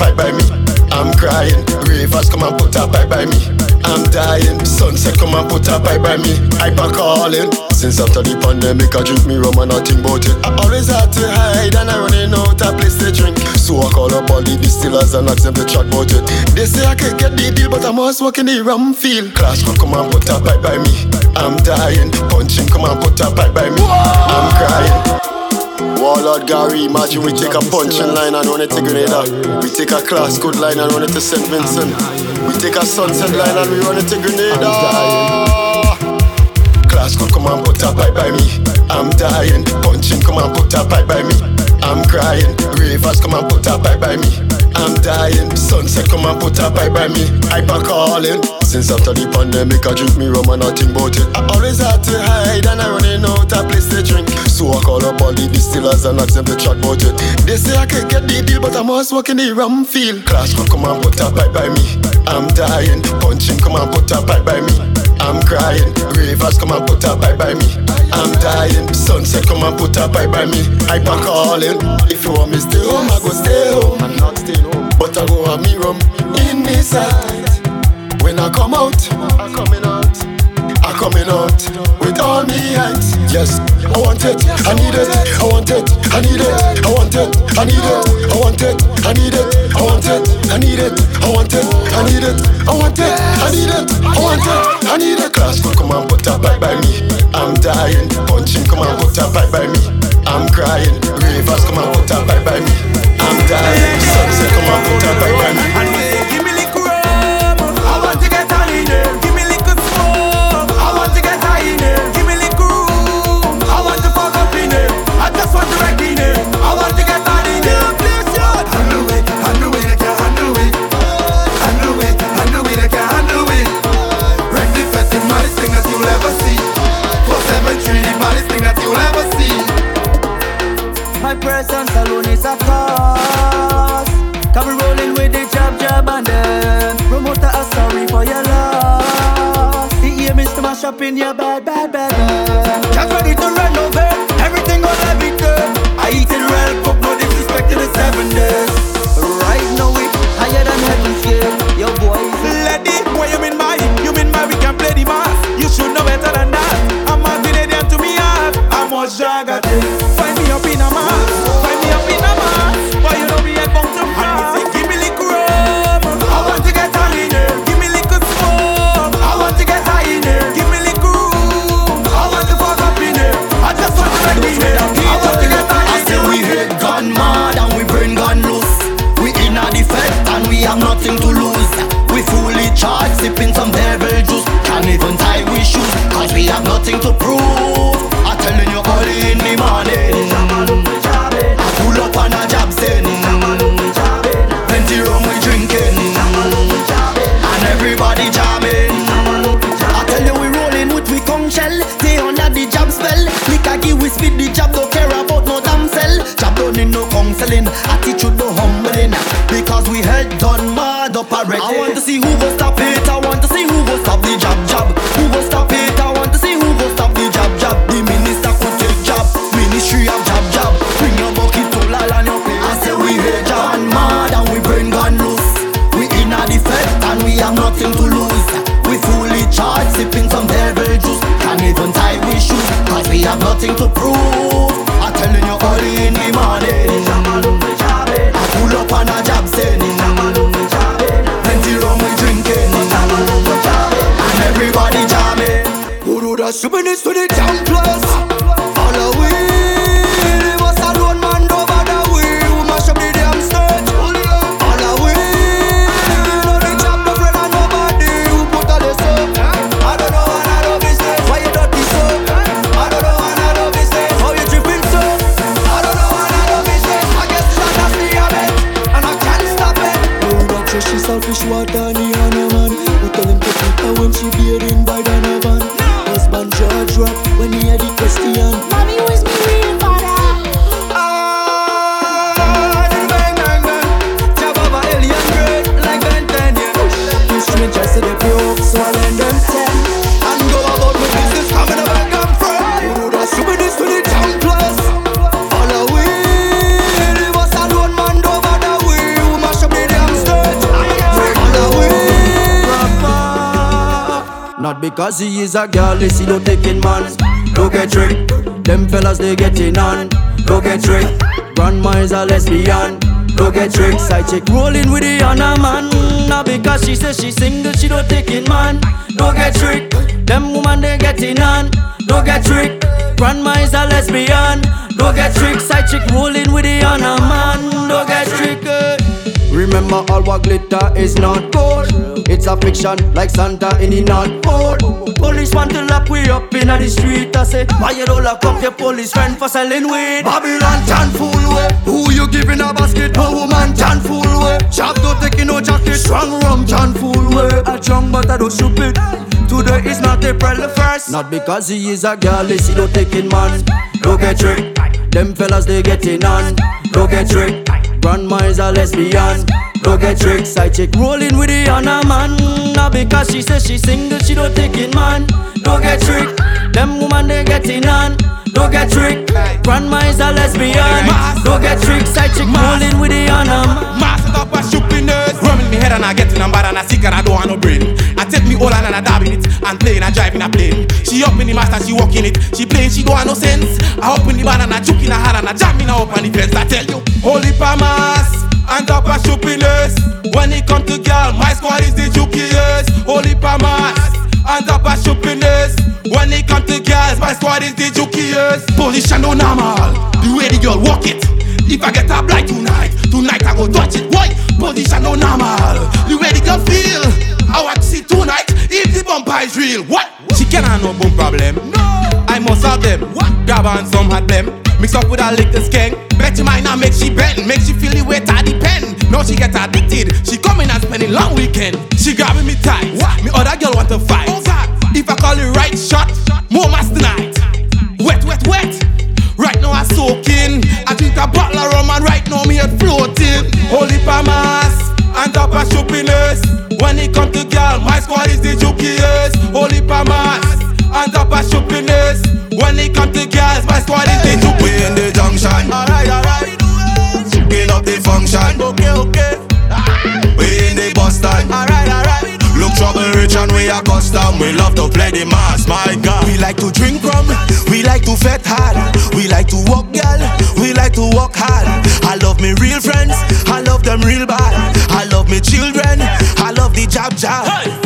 pipe by me. I'm dying. Puncheon come and put a pipe by me. I'm dying. Sunset, come and put a bye by me. I back calling. Since after the pandemic, I drink me rum and nothing about it. I always had to hide and I running out a place to drink. So I call up all the distillers and ask them to chat about it. They say I can get the deal, but I must work in the rum field. Class come and put a bye by me. I'm dying. Puncheon, come and put a bye by me. Crying. Warlord Gary, imagine we take a Puncheon line and run it to Grenada. We take a class good line and run it to St. Vincent. We take a sunset line and we run it to Grenada. Class could come and put a bye by me. I'm dying. Puncheon, come and put a bye by me. I'm crying. Ravers, come and put a bye by me. I'm dying. Sunset, come and put a bye by me. I back calling. Since after the pandemic, I drink me rum and nothing about it. I always had to hide and I running out a place to drink. So I call up all the distillers and ask them to chat about it. They say I can get the deal, but I must work in the rum field. Could come and put a bye by me. I'm dying. Puncheon, come and put a bye by me. I'm crying. Ravers come and put a bye by me. I'm dying. Sunset come and put a bye by me. I back calling. If you want me stay home, I go stay home. I'm not staying home, but I go have me rum in me sight. When I come out, I'm coming out. I'm coming out with all me height. Yes, I want it, I need it, I want it, I need it, I want it, I need it, I want it, I need it, I want it, I need it, I want it, I need it, I want it, I need it, I want it, I need it. Class come and put a bye by me. I'm dying. Puncheon, come and put a bye by me. I'm crying. Ravers, come and put a bye by me. I'm dying. Sunset, come and put a bye by me up in your bed, bad, bad bed. Nothing to prove. Is a girl, they see no taking man. Don't get tricked. Them fellas they getting on. Don't get tricked. Grandma is a lesbian. Don't get tricked. Side chick rolling with the other man. Not because she says she single, she don't taking man. Don't get tricked. Them woman they getting on. Don't get tricked. Grandma is a lesbian. Don't get tricked. Side chick rolling with the other man. Don't get tricked. Remember all what glitter is not gold It's a fiction like Santa in the North Pole Police want to lock we up in the street. I say, why you don't lock up your police friend for selling weed? Babylon tan fool way Who you giving a basket? No woman tan fool way Chop don't take no jacket. Strong rum tan fool way I drunk but I don't stupid Today is not April the first. Not because he is a girl, they see don't taking man. Don't get tricked Them fellas they getting on. Don't get tricked Grandma is a lesbian. Don't get tricked, side chick rolling with the other man. Because she says she single, she don't take it, man. Don't get tricked. Them woman they getting on. Don't get tricked. Grandma is a lesbian. Don't get tricked, side chick rolling with the man. Master up a shopping nurse Rumming me head and I get in a bad and I sick and I don't want no brain I take me all and I dab in it And playing and driving a plane She up in the master, she walk in it She playing, she don't have no sense I up in the band and I juke in her hand and I jam in her up on the fence I tell you Holy Pamas and top a shopping When it come to girl, my squad is the jukiest Holy Pamas and up a shopping When it come to girls, my squad is the jukiest Position no normal The way the girl walk it if I get a blind tonight, tonight I go touch it. Why? Position no normal. The way the girl feel, I want to see tonight if the bumper is real. What? She can have no bum problem. No. I must have them. What? Grab on some hot them. Mix up with a lick the skank. Bet you might not make she bend. Make she feel the weight of the. Now she get addicted. She coming and spending long weekend. She grabbing me tight. What? Me other girl want to fight. If I call it right shot, more mass tonight. Wet, wet, wet. Right now I soaking. I drink a bottle of rum and right now me head floating. Holy Pamas and top of shoppiness. When it come to girl, my squad is the jukiest. Holy Pamas and top of shoppiness. When it come to girls, my squad is. The we are custom. We love to play the mass, my God. We like to drink rum, we like to fete hard, we like to walk girl, we like to walk hard. I love me real friends, I love them real bad. I love me children, I love the jab jab. Hey,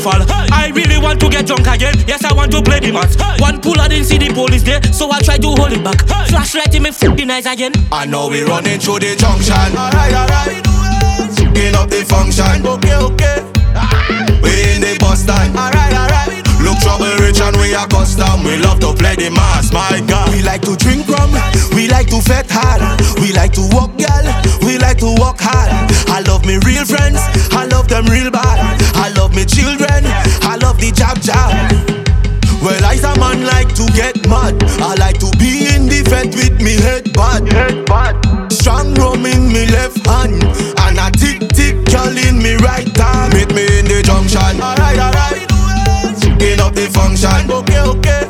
fall. Hey, I really want to get drunk again. Yes, I want to play the match. Hey, one pull I didn't see the police there, so I tried to hold it back. Hey, flashlight in my fucking eyes again. I know we running through the junction. Alright, alright. Picking up the function. Okay, okay. We in the bus stand. Alright, alright. Trouble rich and we are custom. We love to play the mass, my God. We like to drink rum, we like to fete hard, we like to walk girl, we like to walk hard. I love me real friends, I love them real bad. I love me children, I love the jab jab. Well, I's a man like to get mad. I like to be in the vet with me head bad. Head bad. Strong rum in me left hand and a tick tick girl in me right hand. Meet me in the junction. Alright, alright. Picking up the function. Okay, okay.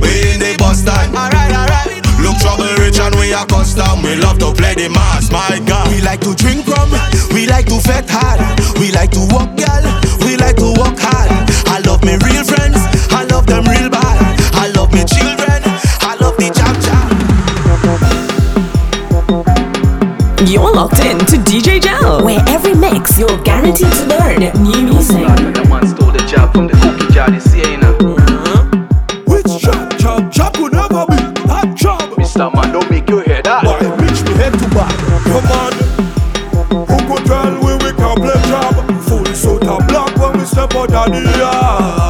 We in the bus stand. Alright, alright. Look trouble rich and we are custom. We love to play the mass, my God. We like to drink rum, we like to fete hard, we like to walk girl, we like to walk hard. I love me real friends, I love them real bad. I love me children, I love the jab jab. You're locked in to DJ Gel, where every mix you're guaranteed to learn new music. Come on. Who could tell we we can play job? Full suit of black when we step out of the yard.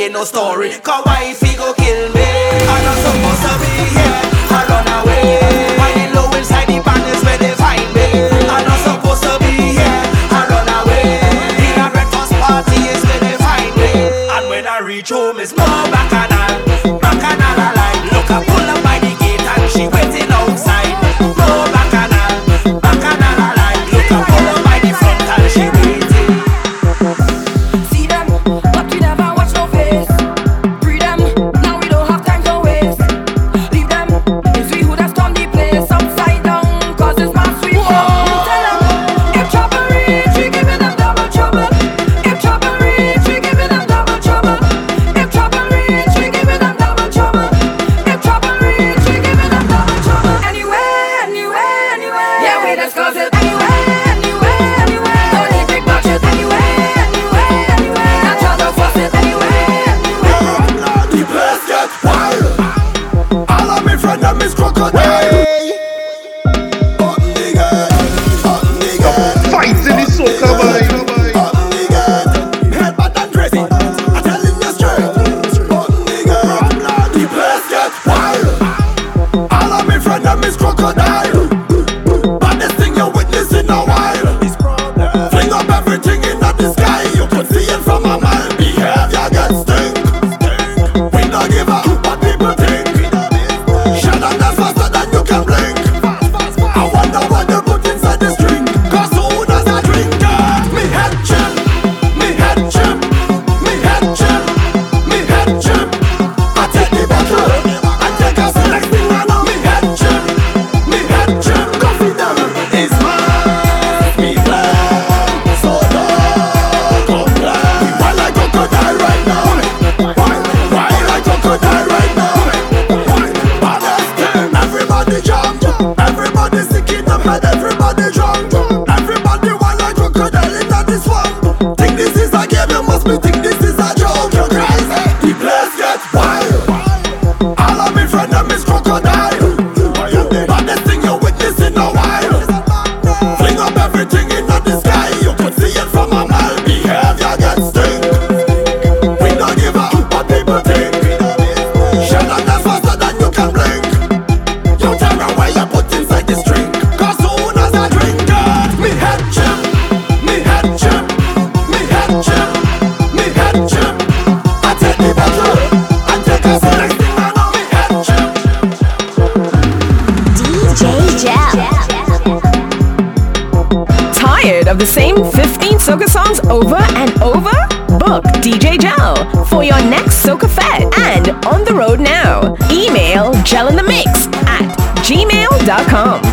ain't no story. Cause he go kill me. I'm not supposed to be here. I run away. Hiding low inside the palace where they find me. I'm not supposed to be here. I run away. In a breakfast party is where they find me. And when I reach home, it's mobile. And